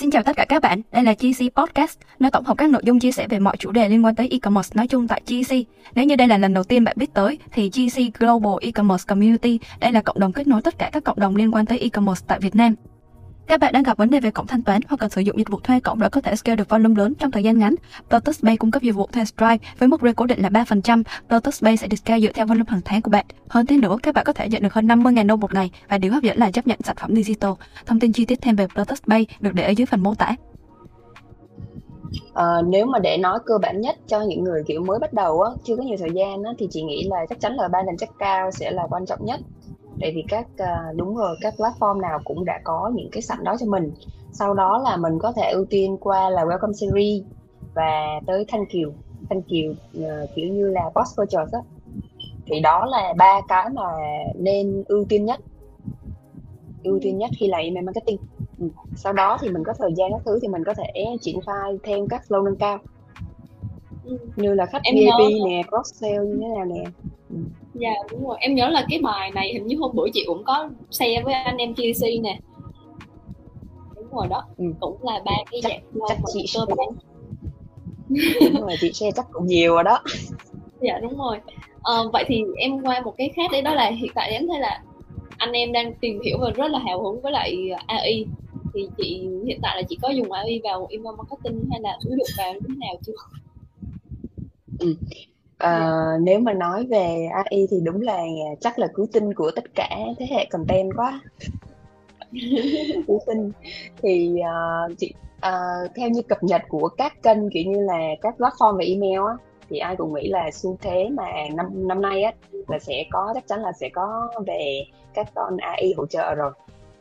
Xin chào tất cả các bạn, đây là GC Podcast, nơi tổng hợp các nội dung chia sẻ về mọi chủ đề liên quan tới e-commerce nói chung tại GC. Nếu như đây là lần đầu tiên bạn biết tới, thì GC Global E-commerce Community, đây là cộng đồng kết nối tất cả các cộng đồng liên quan tới e-commerce tại Việt Nam. Các bạn đang gặp vấn đề về cổng thanh toán hoặc cần sử dụng dịch vụ thuê cổng để có thể scale được volume lớn trong thời gian ngắn. Lotus Pay cung cấp dịch vụ thuê Stripe với mức rate cố định là 3%. Lotus Pay sẽ được scale dựa theo volume hàng tháng của bạn. Hơn thế nữa, các bạn có thể nhận được hơn 50.000 đô một ngày và điều hấp dẫn là chấp nhận sản phẩm digital. Thông tin chi tiết thêm về Lotus Pay được để ở dưới phần mô tả. À, nếu mà để nói cơ bản nhất cho những người kiểu mới bắt đầu á, chưa có nhiều thời gian á, thì chị nghĩ là chắc chắn là ba lần chắc cao sẽ là quan trọng nhất tại vì các uh, đúng rồi các platform nào cũng đã có những cái sẵn đó cho mình. Sau đó là mình có thể ưu tiên qua là welcome series và tới thanh kiều. Thanh kiều uh, kiểu như là post purchase á. Thì đó là ba cái mà nên ưu tiên nhất. Ưu tiên nhất khi làm email marketing. Ừ. sau đó thì mình có thời gian các thứ thì mình có thể triển khai thêm các flow nâng cao. Ừ. như là khách VIP nè cross sell như thế nào nè. Ừ dạ đúng rồi. Em nhớ là cái bài này hình như hôm bữa chị cũng có share với anh em GC nè. Đúng rồi đó ừ. cũng là ba cái chắc, dạng chắc chị cơ bản. đúng rồi chị share chắc cũng nhiều rồi đó. Dạ đúng rồi. À, vậy thì em qua một cái khác đấy đó là hiện tại em thấy là anh em đang tìm hiểu và rất là hào hứng với lại AI thì chị hiện tại là chị có dùng AI vào email marketing hay là ứng dụng vào như thế nào chưa? Ừ. Uh, nếu mà nói về AI thì đúng là chắc là cứu tinh của tất cả thế hệ content quá. Cứu tinh. Thì uh, chị uh, theo như cập nhật của các kênh kiểu như là các platform về email á thì ai cũng nghĩ là xu thế mà năm năm nay á là sẽ có chắc chắn là sẽ có về các con AI hỗ trợ rồi.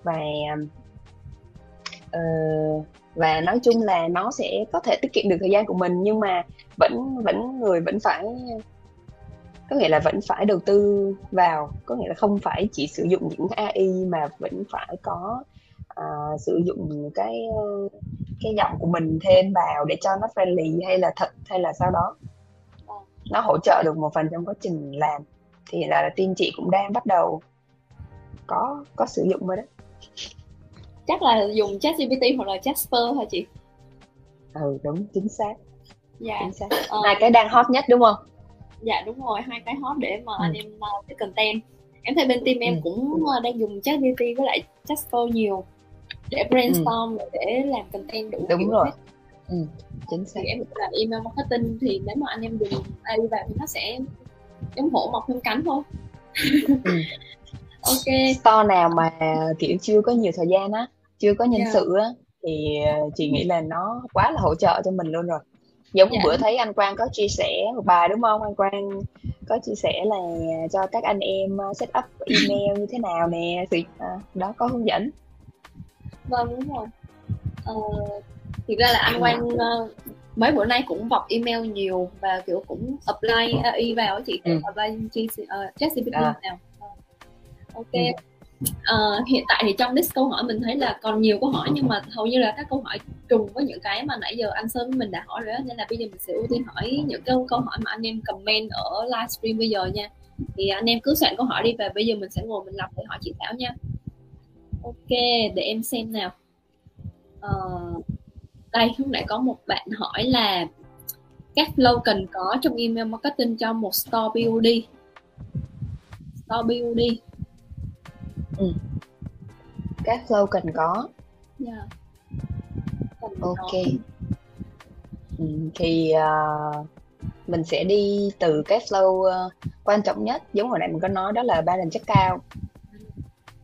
Và uh, và nói chung là nó sẽ có thể tiết kiệm được thời gian của mình nhưng mà vẫn vẫn người vẫn phải có nghĩa là vẫn phải đầu tư vào có nghĩa là không phải chỉ sử dụng những AI mà vẫn phải có uh, sử dụng cái cái giọng của mình thêm vào để cho nó friendly hay là thật hay là sau đó. Nó hỗ trợ được một phần trong quá trình làm. Thì là, là team chị cũng đang bắt đầu có có sử dụng rồi đó chắc là dùng chat GPT hoặc là Jasper hả chị ừ đúng chính xác dạ chính xác ờ. hai cái đang hot nhất đúng không dạ đúng rồi hai cái hot để mà ừ. anh em uh, cái content em thấy bên team em ừ. cũng uh, đang dùng chat GPT với lại Jasper nhiều để brainstorm ừ. để làm content đủ đúng rồi hết. ừ, chính xác thì em là email marketing thì nếu mà anh em dùng AI vào thì nó sẽ giống hổ mọc thêm cánh thôi ừ. ok store nào mà kiểu chưa có nhiều thời gian á chưa có nhân yeah. Dạ. sự á thì ờ, chị nghĩ là nó quá là hỗ trợ cho mình luôn rồi giống yeah. Dạ. bữa thấy anh Quang có chia sẻ một bài đúng không anh Quang có chia sẻ là cho các anh em ờ, set up email như thế nào nè thì à, đó có hướng dẫn vâng đúng rồi ờ, thực ra là anh Quang uh, mấy bữa nay cũng vọc email nhiều và kiểu cũng apply AI vào chị ừ. apply uh, ChatGPT à. nào ok ừ uh, hiện tại thì trong list câu hỏi mình thấy là còn nhiều câu hỏi nhưng mà hầu như là các câu hỏi trùng với những cái mà nãy giờ anh Sơn mình đã hỏi rồi đó nên là bây giờ mình sẽ ưu tiên hỏi những câu câu hỏi mà anh em comment ở livestream bây giờ nha. Thì anh em cứ soạn câu hỏi đi và bây giờ mình sẽ ngồi mình lọc để hỏi chị Thảo nha. Ok để em xem nào. Uh, đây lúc nãy có một bạn hỏi là các flow cần có trong email marketing cho một store BOD store BOD ừ. các flow cần có yeah. Dạ. cần ok có. Ừ, thì uh, mình sẽ đi từ cái flow uh, quan trọng nhất giống hồi nãy mình có nói đó là balance chất cao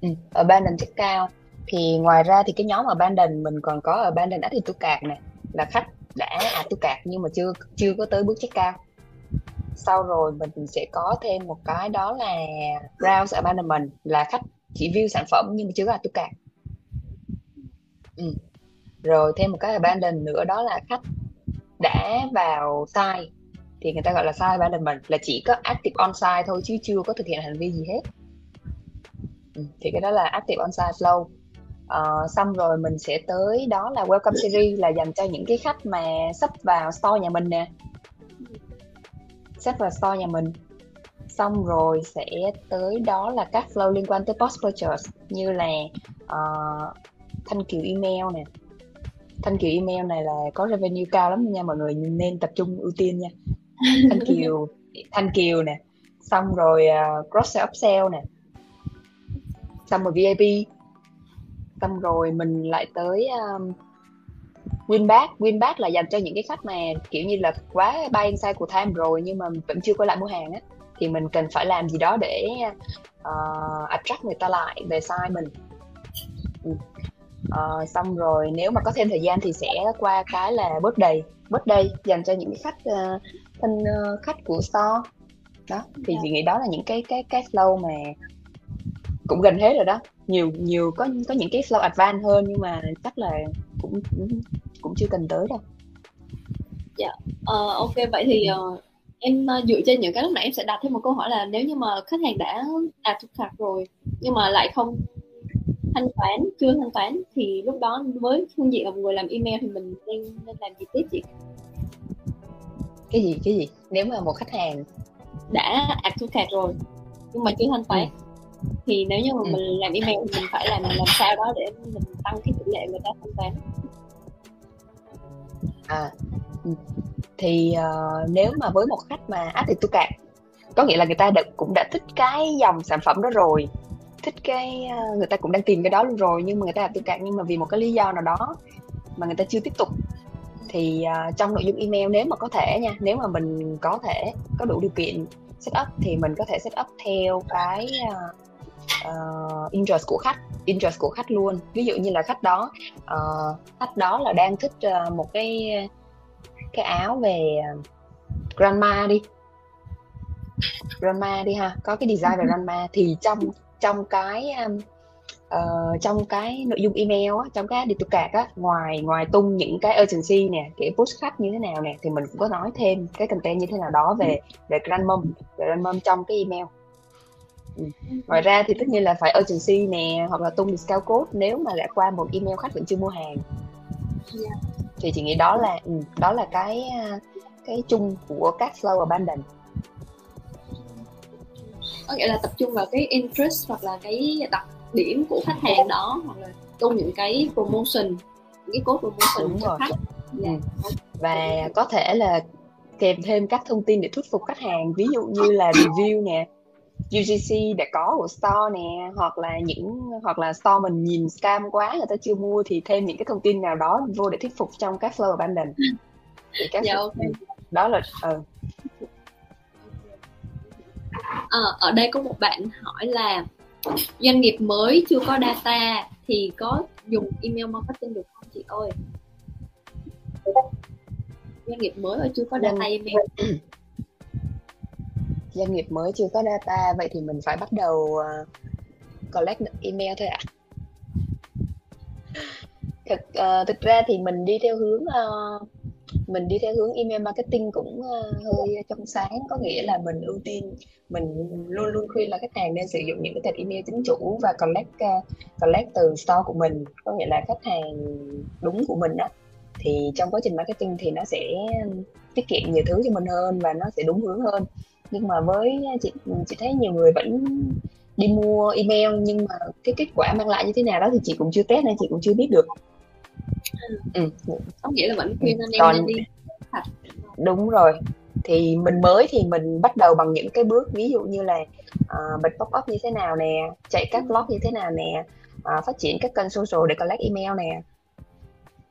ừ, ở balance chất cao thì ngoài ra thì cái nhóm ở abandon mình còn có ở abandon to card này là khách đã add to card nhưng mà chưa chưa có tới bước check cao sau rồi mình sẽ có thêm một cái đó là browse abandonment là khách chỉ view sản phẩm nhưng mà chưa có add to ừ. rồi thêm một cái abandon nữa đó là khách đã vào site thì người ta gọi là site abandonment là chỉ có active on site thôi chứ chưa có thực hiện hành vi gì hết. Ừ. thì cái đó là active on site flow uh, ờ, xong rồi mình sẽ tới đó là welcome series là dành cho những cái khách mà sắp vào store nhà mình nè. Sắp vào store nhà mình xong rồi sẽ tới đó là các flow liên quan tới post purchase như là uh, thanh kiều email nè. Thanh kiều email này là có revenue cao lắm nha mọi người nên tập trung ưu tiên nha. Thanh kiều thanh kiều nè. Xong rồi uh, cross sell upsell nè. Xong rồi vip xong rồi mình lại tới um, winback. Winback là dành cho những cái khách mà kiểu như là quá bay inside của time rồi nhưng mà vẫn chưa quay lại mua hàng á thì mình cần phải làm gì đó để uh, attract người ta lại về site mình. Uh, xong rồi nếu mà có thêm thời gian thì sẽ qua cái là birthday. Birthday dành cho những khách uh, thân uh, khách của store. Đó thì yeah. Dạ. chị nghĩ đó là những cái cái cái flow mà cũng gần hết rồi đó. Nhiều nhiều có có những cái flow advance hơn nhưng mà chắc là cũng cũng, cũng chưa cần tới đâu. Dạ. Uh, ok vậy thì uh, em uh, dựa trên những cái lúc nãy em sẽ đặt thêm một câu hỏi là nếu như mà khách hàng đã add to cart rồi nhưng mà lại không thanh toán chưa thanh toán thì lúc đó với phương diện là một người làm email thì mình nên nên làm gì tiếp chị cái gì cái gì nếu mà một khách hàng đã add to cart rồi nhưng mà chưa thanh toán ừ thì nếu như mà ừ. mình làm email thì mình phải làm làm sao đó để mình tăng cái tỷ lệ người ta thanh toán à ừ thì uh, nếu mà với một khách mà áp thì tôi cạc có nghĩa là người ta đã, cũng đã thích cái dòng sản phẩm đó rồi thích cái uh, người ta cũng đang tìm cái đó luôn rồi nhưng mà người ta là tôi cạc nhưng mà vì một cái lý do nào đó mà người ta chưa tiếp tục. Thì uh, trong nội dung email nếu mà có thể nha nếu mà mình có thể có đủ điều kiện set up thì mình có thể set up theo cái uh, uh, interest của khách interest của khách luôn. Ví dụ như là khách đó uh, khách đó là đang thích uh, một cái cái áo về grandma đi grandma đi ha có cái design về ừ. grandma thì trong trong cái uh, trong cái nội dung email á, trong cái đi cạc á ngoài ngoài tung những cái urgency nè kiểu push khách như thế nào nè thì mình cũng có nói thêm cái content như thế nào đó về về grandmom về grandmom trong cái email Ừ. ngoài ra thì tất nhiên là phải urgency nè hoặc là tung discount code nếu mà đã qua một email khách vẫn chưa mua hàng yeah. Thì chị nghĩ đó là ừ, đó là cái cái chung của các flow abandon có nghĩa là tập trung vào cái interest hoặc là cái đặc điểm của khách hàng đó hoặc là tung những cái promotion những cái code promotion Đúng cho rồi. khách yeah. ừ. và có thể là kèm thêm các thông tin để thuyết phục khách hàng ví dụ như là review nè UGC đã có của store nè hoặc là những hoặc là store mình nhìn scam quá người ta chưa mua thì thêm những cái thông tin nào đó vô để thuyết phục trong các flow abandon thì các dạ, okay. đó là ừ. à, ở đây có một bạn hỏi là doanh nghiệp mới chưa có data thì có dùng email marketing được không chị ơi? Doanh nghiệp mới mà chưa có data email doanh nghiệp mới chưa có data vậy thì mình phải bắt đầu uh, collect email thôi ạ. À? thực uh, thực ra thì mình đi theo hướng uh, mình đi theo hướng email marketing cũng uh, hơi trong sáng. Có nghĩa là mình ưu tiên mình luôn luôn khuyên là khách hàng nên sử dụng những cái tệp email chính chủ và collect uh, collect từ store của mình. Có nghĩa là khách hàng đúng của mình đó thì trong quá trình marketing thì nó sẽ tiết kiệm nhiều thứ cho mình hơn và nó sẽ đúng hướng hơn nhưng mà với chị chị thấy nhiều người vẫn đi mua email nhưng mà cái kết quả mang lại như thế nào đó thì chị cũng chưa test nên chị cũng chưa biết được. Ừ. có nghĩa là vẫn khuyên anh em Còn, đi. Đúng rồi. Thì mình mới thì mình bắt đầu bằng những cái bước ví dụ như là uh, bật pop up như thế nào nè chạy các blog như thế nào nè uh, phát triển các kênh social để collect email nè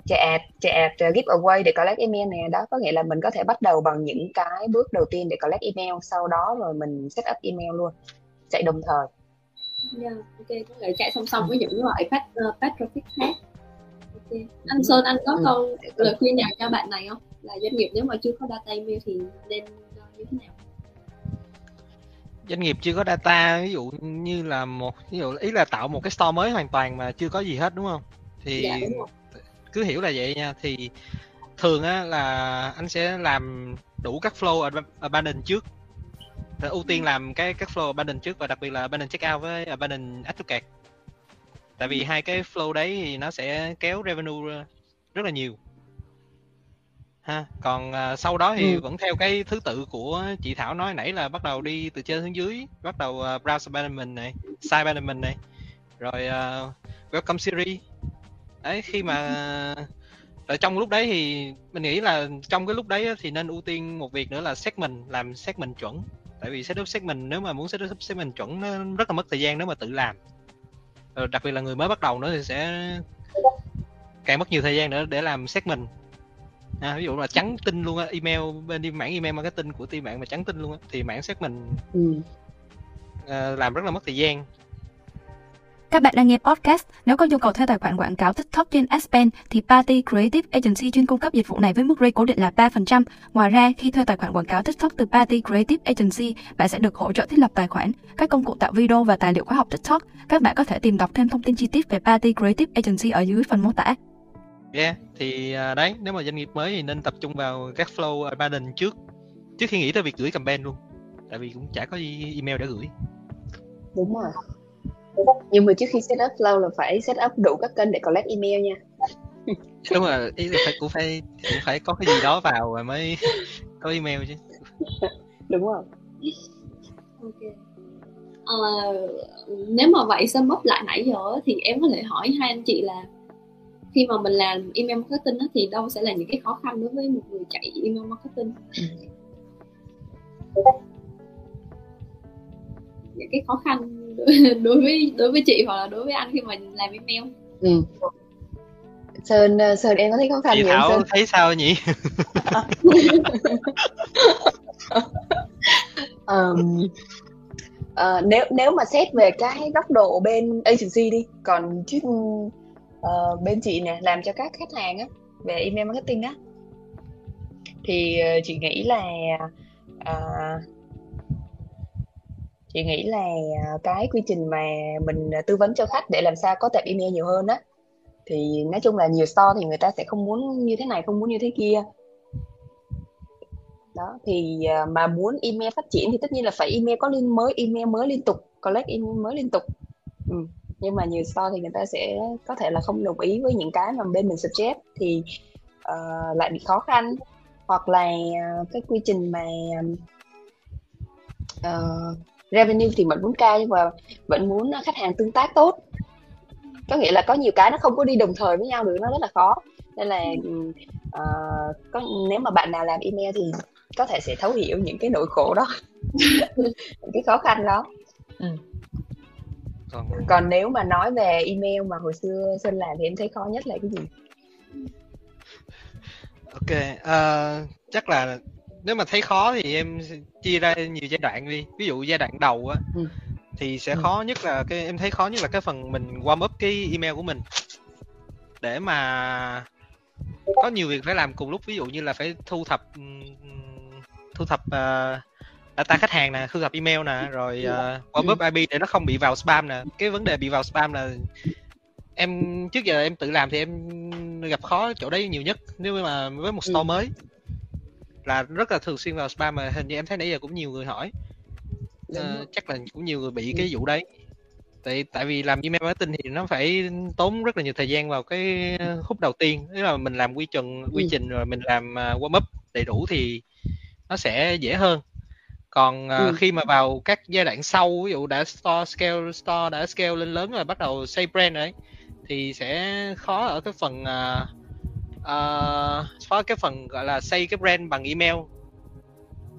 chạy ad chạy ad uh, giveaway để collect email nè. Đó có nghĩa là mình có thể bắt đầu bằng những cái bước đầu tiên để collect email. Sau đó rồi mình set up email luôn chạy đồng thời. Yeah, dạ, ok có thể chạy song song với những loại phát uh, phát traffic khác. Ok. Anh sơn anh có ừ. câu lời khuyên nào cho bạn này không? Là doanh nghiệp nếu mà chưa có data email thì nên như thế nào? Doanh nghiệp chưa có data ví dụ như là một ví dụ ý là tạo một cái store mới hoàn toàn mà chưa có gì hết đúng không? Thì dạ, đúng cứ hiểu là vậy nha. Thì thường á là anh sẽ làm đủ các flow abandon trước. Rồi ưu tiên làm cái các flow abandon trước và đặc biệt là abandon checkout với abandon add to cart tại vì hai cái flow đấy thì nó sẽ kéo revenue rất là nhiều. Ha còn uh, sau đó thì ừ. vẫn theo cái thứ tự của chị Thảo nói nãy là bắt đầu đi từ trên xuống dưới bắt đầu uh, browse abandonment này site abandonment này. Rồi uh, welcome series đấy khi mà ở trong lúc đấy thì mình nghĩ là trong cái lúc đấy thì nên ưu tiên một việc nữa là segment làm segment chuẩn. Tại vì setup segment nếu mà muốn setup segment chuẩn nó rất là mất thời gian nếu mà tự làm. Đặc biệt là người mới bắt đầu nữa thì sẽ càng mất nhiều thời gian nữa để làm segment à, ví dụ là trắng tinh luôn á email bên đi mảng email marketing của team bạn mà trắng tinh luôn á thì mảng segment ừ. uh, làm rất là mất thời gian các bạn đang nghe podcast, nếu có nhu cầu thuê tài khoản quảng cáo TikTok trên Aspen thì Party Creative Agency chuyên cung cấp dịch vụ này với mức rate cố định là 3%. Ngoài ra, khi thuê tài khoản quảng cáo TikTok từ Party Creative Agency, bạn sẽ được hỗ trợ thiết lập tài khoản, các công cụ tạo video và tài liệu khóa học TikTok. Các bạn có thể tìm đọc thêm thông tin chi tiết về Party Creative Agency ở dưới phần mô tả. Yeah, thì à, đấy, nếu mà doanh nghiệp mới thì nên tập trung vào các flow abandon trước trước khi nghĩ tới việc gửi campaign luôn. Tại vì cũng chả có email để gửi. Đúng rồi nhưng mà trước khi set up flow là phải set up đủ các kênh để collect email nha. Đúng rồi ý là phải cũng phải cũng phải có cái gì đó vào rồi mới có email chứ. Đúng rồi. Ok. Uh, nếu mà vậy sum up lại nãy giờ thì em có thể hỏi hai anh chị là khi mà mình làm email marketing thì đâu sẽ là những cái khó khăn đối với một người chạy email marketing? Ừ. những cái khó khăn đối với đối với chị hoặc là đối với anh khi mà làm email ừ. Sơn ờ, Sơn em có thấy khó khăn chị gì Thảo Sơn? thấy sao nhỉ um, uh, nếu nếu mà xét về cái góc độ bên agency đi còn chứ uh, bên chị nè làm cho các khách hàng á về email marketing á thì uh, chị nghĩ là uh, chị nghĩ là à, cái quy trình mà mình à, tư vấn cho khách để làm sao có tệp email nhiều hơn á thì nói chung là nhiều store thì người ta sẽ không muốn như thế này không muốn như thế kia đó thì à, mà muốn email phát triển thì tất nhiên là phải email có liên mới email mới liên tục collect email mới liên tục ừ. nhưng mà nhiều store thì người ta sẽ có thể là không đồng ý với những cái mà bên mình suggest thì uh, lại bị khó khăn hoặc là cái quy trình mà uh, revenue thì mình muốn cao nhưng mà vẫn muốn khách hàng tương tác tốt. Có nghĩa là có nhiều cái nó không có đi đồng thời với nhau được nó rất là khó. Nên là uh, có nếu mà bạn nào làm email thì có thể sẽ thấu hiểu những cái nỗi khổ đó. Những cái khó khăn đó. Ừ. còn... còn nếu mà nói về email mà hồi xưa sơn làm thì em thấy khó nhất là cái gì? Ok uh, chắc là nếu mà thấy khó thì em chia ra nhiều giai đoạn đi. Ví dụ giai đoạn đầu á ừ. thì sẽ ừ. khó nhất là cái em thấy khó nhất là cái phần mình warm up cái email của mình. Để mà có nhiều việc phải làm cùng lúc. Ví dụ như là phải thu thập thu thập uh, data khách hàng nè thu thập email nè rồi uh, warm up IP để nó không bị vào spam nè. Cái vấn đề bị vào spam là em trước giờ em tự làm thì em gặp khó chỗ đấy nhiều nhất. Nếu mà với một store ừ. mới là rất là thường xuyên vào spam mà hình như em thấy nãy giờ cũng nhiều người hỏi. Uh, chắc là cũng nhiều người bị cái vụ đấy. Tại tại vì làm email marketing thì nó phải tốn rất là nhiều thời gian vào cái khúc đầu tiên. Tức là mình làm quy trình quy ừ. trình rồi mình làm uh, warm up đầy đủ thì nó sẽ dễ hơn. Còn uh, ừ. khi mà vào các giai đoạn sau ví dụ đã store scale store đã scale lên lớn rồi bắt đầu xây brand rồi thì sẽ khó ở cái phần uh, uh, có cái phần gọi là xây cái brand bằng email.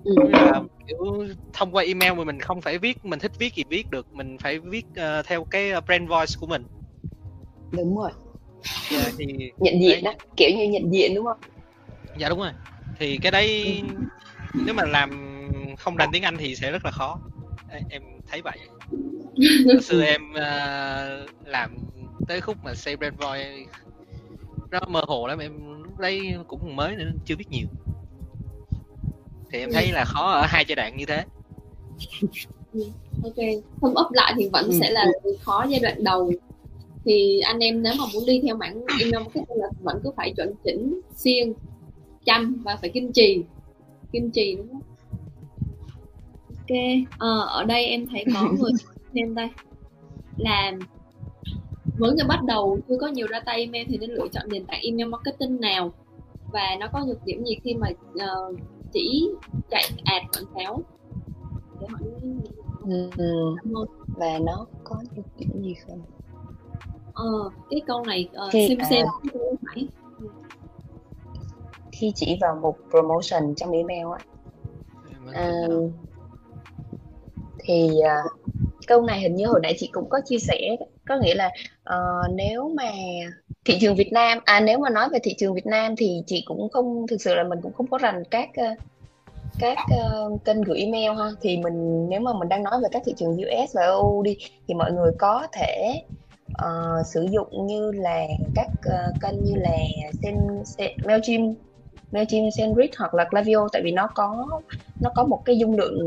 Ừ. là kiểu thông qua email mà mình không phải viết mình thích viết gì viết được mình phải viết uh, theo cái brand voice của mình. Đúng rồi. Yeah, thì nhận diện đó kiểu như nhận diện đúng không? Dạ đúng rồi. Thì cái đấy ừ. nếu mà làm không rành tiếng anh thì sẽ rất là khó. Em thấy vậy. Hồi xưa em uh, làm tới khúc mà xây brand voice nó mơ hồ lắm em lúc đấy cũng mới nên chưa biết nhiều. Thì em thấy là khó ở hai giai đoạn như thế. Ok sum up lại thì vẫn ừ. sẽ là khó giai đoạn đầu. Thì anh em nếu mà muốn đi theo mảng email marketing là vẫn cứ phải chuẩn chỉnh siêng chăm và phải kiên trì. Kiên trì đúng không? Ok à, ở đây em thấy có người thêm đây. Là với người bắt đầu chưa có nhiều data email thì nên lựa chọn nền tảng email marketing nào. Và nó có nhược điểm gì khi mà uh, chỉ chạy ad quảng cáo? Để hỏi ừ. và nó có nhược điểm gì không? Ờ cái câu này uh, xem à. xem phải khi chỉ vào một promotion trong email á à, thì uh, câu này hình như hồi nãy chị cũng có chia sẻ có nghĩa là uh, nếu mà thị trường Việt Nam à nếu mà nói về thị trường Việt Nam thì chị cũng không thực sự là mình cũng không có rành các uh, các uh, kênh gửi email ha. Thì mình nếu mà mình đang nói về các thị trường US và EU đi thì mọi người có thể uh, sử dụng như là các uh, kênh như là Sen, Sen, Mailchimp Mailchimp, Sendgrid hoặc là Klaviyo tại vì nó có nó có một cái dung lượng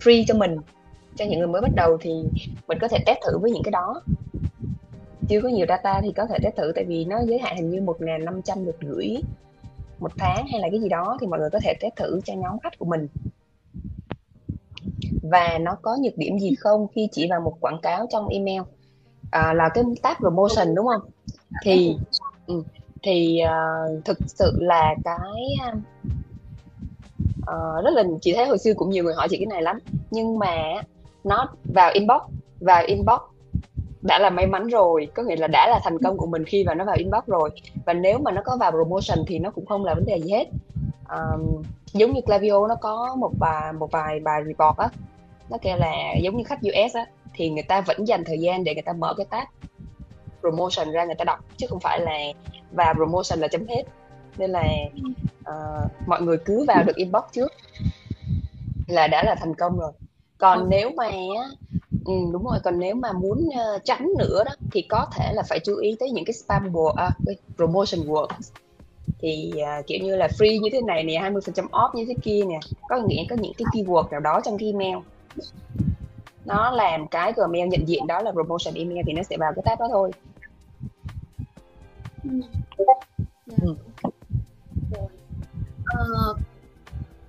free cho mình cho những người mới bắt đầu thì mình có thể test thử với những cái đó. Chưa có nhiều data thì có thể test thử tại vì nó giới hạn hình như 1.500 lượt gửi một tháng hay là cái gì đó thì mọi người có thể test thử cho nhóm khách của mình. Và nó có nhược điểm gì không khi chỉ vào một quảng cáo trong email? À, là cái tab promotion đúng không? Thì ừ, thì uh, thực sự là cái uh, rất là chị thấy hồi xưa cũng nhiều người hỏi chị cái này lắm. Nhưng mà nó vào inbox vào inbox đã là may mắn rồi. Có nghĩa là đã là thành công của mình khi mà nó vào inbox rồi. Và nếu mà nó có vào promotion thì nó cũng không là vấn đề gì hết. Um, giống như Clavio nó có một vài một vài bài report á. Nó kêu là giống như khách US á thì người ta vẫn dành thời gian để người ta mở cái tab promotion ra người ta đọc chứ không phải là vào promotion là chấm hết. Nên là uh, mọi người cứ vào được inbox trước là đã là thành công rồi còn ừ. nếu mà ừ, đúng rồi còn nếu mà muốn uh, tránh nữa đó thì có thể là phải chú ý tới những cái spam word à, cái promotion words thì uh, kiểu như là free như thế này nè 20% off như thế kia nè có nghĩa có những cái keyword nào đó trong cái email nó làm cái Gmail nhận diện đó là promotion email thì nó sẽ vào cái tab đó thôi ừ. Ừ. Ờ,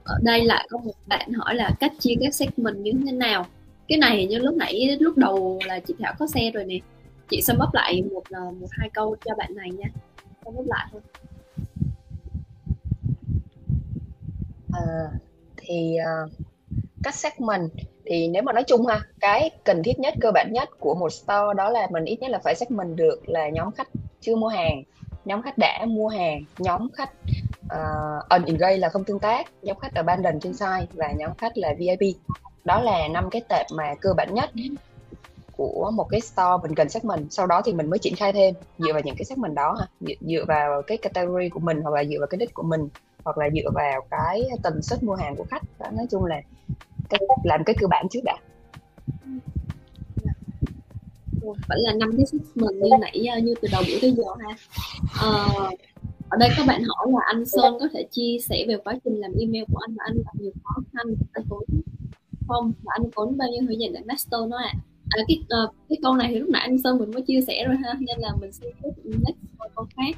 ở đây lại có một bạn hỏi là cách chia các segment như thế nào. Cái này như lúc nãy lúc đầu là chị Thảo có xe rồi nè. Chị sum up lại một ờ, một hai câu cho bạn này nha. Sum up lại thôi. À, thì uh, cách segment thì nếu mà nói chung ha cái cần thiết nhất cơ bản nhất của một store đó là mình ít nhất là phải segment được là nhóm khách chưa mua hàng nhóm khách đã mua hàng nhóm khách Ờ, ờ, uh, engage là không tương tác nhóm khách abandon trên site và nhóm khách là VIP đó là năm cái tệp mà cơ bản nhất của một cái store mình cần xác mình sau đó thì mình mới triển khai thêm dựa vào những cái xác mình đó ha. Dựa, dựa vào cái category của mình hoặc là dựa vào cái đích của mình hoặc là dựa vào cái tần suất mua hàng của khách. Đó, nói chung là cái làm cái cơ bản trước đã. Vẫn là năm cái mình như nãy à, như từ đầu buổi tới giờ ha uh, ờ, ở đây các bạn hỏi là anh Sơn có thể chia sẻ về quá trình làm email của anh và anh gặp nhiều khó khăn anh tốn không và anh tốn bao nhiêu thời gian để master nó ạ à. à, cái uh, cái câu này thì lúc nãy anh Sơn mình mới chia sẻ rồi ha nên là mình sẽ tiếp next câu khác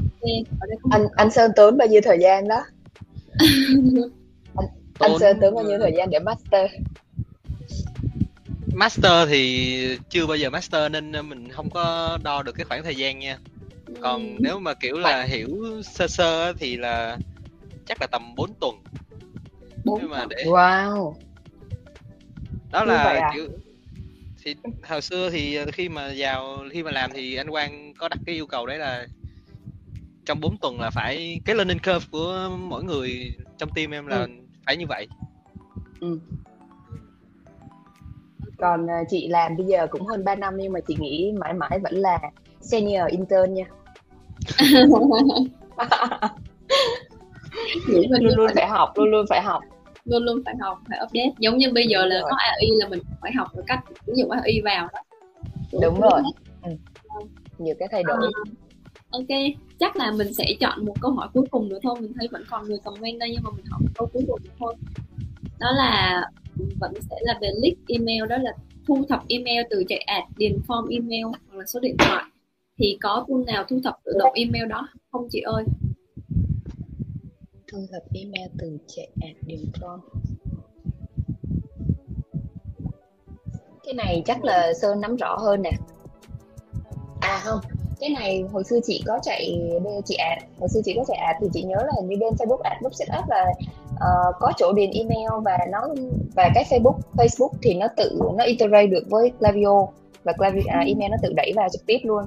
okay. anh anh Sơn tốn bao nhiêu thời gian đó anh, anh Sơn tốn bao nhiêu thời gian để master master thì chưa bao giờ master nên mình không có đo được cái khoảng thời gian nha còn nếu mà kiểu là hiểu sơ sơ thì là chắc là tầm 4 tuần. 4 nhưng mà để wow. Đó là à? kiểu thì hồi xưa thì khi mà vào khi mà làm thì anh Quang có đặt cái yêu cầu đấy là trong 4 tuần là phải cái learning curve của mỗi người trong team em là ừ. phải như vậy. Ừ. Còn uh, chị làm bây giờ cũng hơn 3 năm nhưng mà chị nghĩ mãi mãi vẫn là senior intern nha luôn luôn phải học luôn luôn phải học. Luôn luôn phải học phải update. Giống như bây giờ là có AI là mình phải học cái cách ứng dụng AI vào đó. Đúng rồi. ừ. nhiều cái thay đổi. Uh, ok. Chắc là mình sẽ chọn một câu hỏi cuối cùng nữa thôi. Mình thấy vẫn còn người comment đây nhưng mà mình một câu cuối cùng nữa thôi. Đó là vẫn sẽ là về leak email đó là thu thập email từ chạy ad điền form email hoặc là số điện thoại thì có tool nào thu thập tự động email đó không chị ơi? Thu thập email từ chạy ad điền form cái này chắc là sơn nắm rõ hơn nè. À không. Cái này hồi xưa chị có chạy chị ad hồi xưa chị có chạy ad thì chị nhớ là như bên facebook ad book setup là uh, có chỗ điền email và nó và cái Facebook Facebook thì nó tự nó integrate được với Klaviyo và Klaviyo, à, email nó tự đẩy vào trực tiếp luôn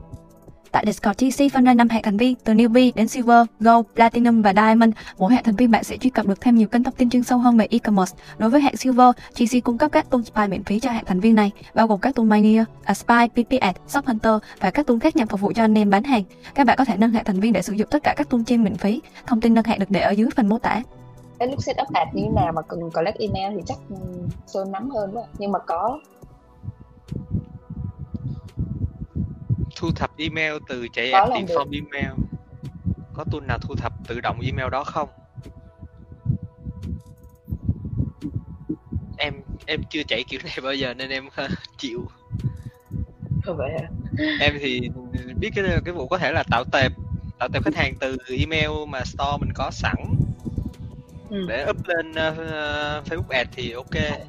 Tại Discord TC phân ra 5 hệ thành viên từ Newbie đến Silver, Gold, Platinum và Diamond. Mỗi hệ thành viên bạn sẽ truy cập được thêm nhiều kênh thông tin chuyên sâu hơn về e-commerce. Đối với hệ Silver, TC cung cấp các tool spy miễn phí cho hệ thành viên này, bao gồm các tool Mania, Spy, PPS, Shop Hunter và các tool khác nhằm phục vụ cho anh em bán hàng. Các bạn có thể nâng hệ thành viên để sử dụng tất cả các tool trên miễn phí. Thông tin nâng hệ được để ở dưới phần mô tả. cái lúc setup ad như thế nào mà cần collect email thì chắc ừ, Sơn nắm hơn đó. nhưng mà có thu thập email từ chạy app làm được. inform email có tool nào thu thập tự động email đó không em em chưa chạy kiểu này bao giờ nên em chịu Không vậy hả? em thì biết cái cái vụ có thể là tạo tệp tạo tệp khách hàng từ email mà store mình có sẵn Ừ. để up lên ờ, ờ, Facebook Ads thì ok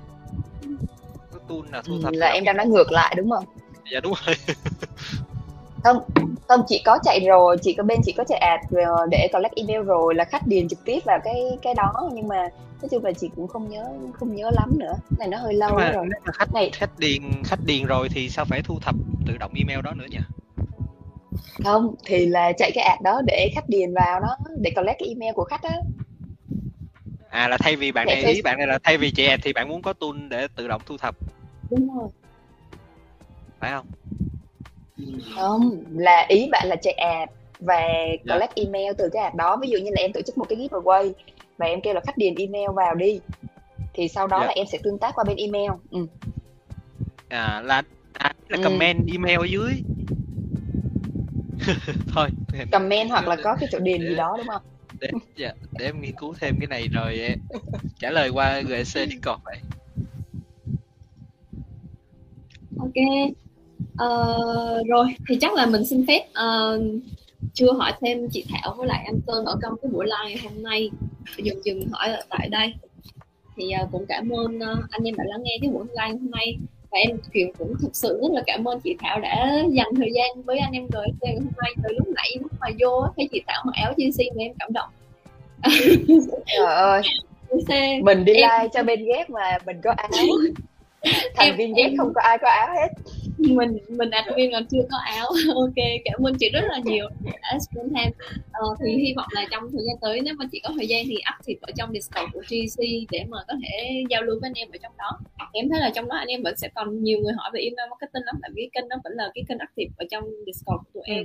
có tool nào thu Ừ, thập là em đang nói ngược lại đúng không? dạ đúng rồi Không, không chị có chạy rồi, chị có bên chị có chạy ad rồi để collect email rồi là khách điền trực tiếp vào cái cái đó nhưng mà nói chung là chị cũng không nhớ không nhớ lắm nữa. Này nó hơi lâu mà rồi. nếu mà khách Này khách điền khách điền rồi thì sao phải thu thập tự động email đó nữa nhỉ không thì là chạy cái ad đó để khách điền vào đó để collect cái email của khách á. à là thay vì bạn này ý bạn này là thay vì chạy ad thì bạn muốn có tool để tự động thu thập đúng rồi phải không Không, là ý bạn là chạy ad và Dạ. collect email từ cái ad đó. Ví dụ như là em tổ chức một cái giveaway và em kêu là khách điền email vào đi. Thì sau đó Dạ. là em sẽ tương tác qua bên email. Ừ. à là à, là Ừ. comment email ở dưới thôi Comment hoặc là có cái chỗ điền gì đó đúng không? để, dạ, để em nghiên cứu thêm cái này rồi em trả lời qua GC Discord vậy ok Ờ, rồi thì chắc là mình xin phép ờ, chưa hỏi thêm chị Thảo với lại anh Sơn ở trong cái buổi live hôm nay. Dừng dừng hỏi ở tại đây. Thì ờ, cũng cảm ơn ờ, anh em đã lắng nghe cái buổi live hôm nay. Và em kiểu cũng thực sự rất là cảm ơn chị Thảo đã dành thời gian với anh em GSC ngày hôm nay. Từ lúc nãy lúc mà vô thấy chị Thảo mặc áo GC mà em cảm động. Trời ơi, mình đi Em- like cho bên ghép mà mình có áo. Thành viên em- không có ai có áo hết. mình mình admin còn chưa có áo. Ok cảm ơn chị rất là nhiều đã spend time. Ờ, thì hy vọng là trong thời gian tới nếu mà chị có thời gian thì active ở trong discord của GC để mà có thể giao lưu với anh em ở trong đó. Em thấy là trong đó anh em vẫn sẽ còn nhiều người hỏi về email marketing lắm tại vì cái kênh đó vẫn là cái kênh active ở trong discord của tụi em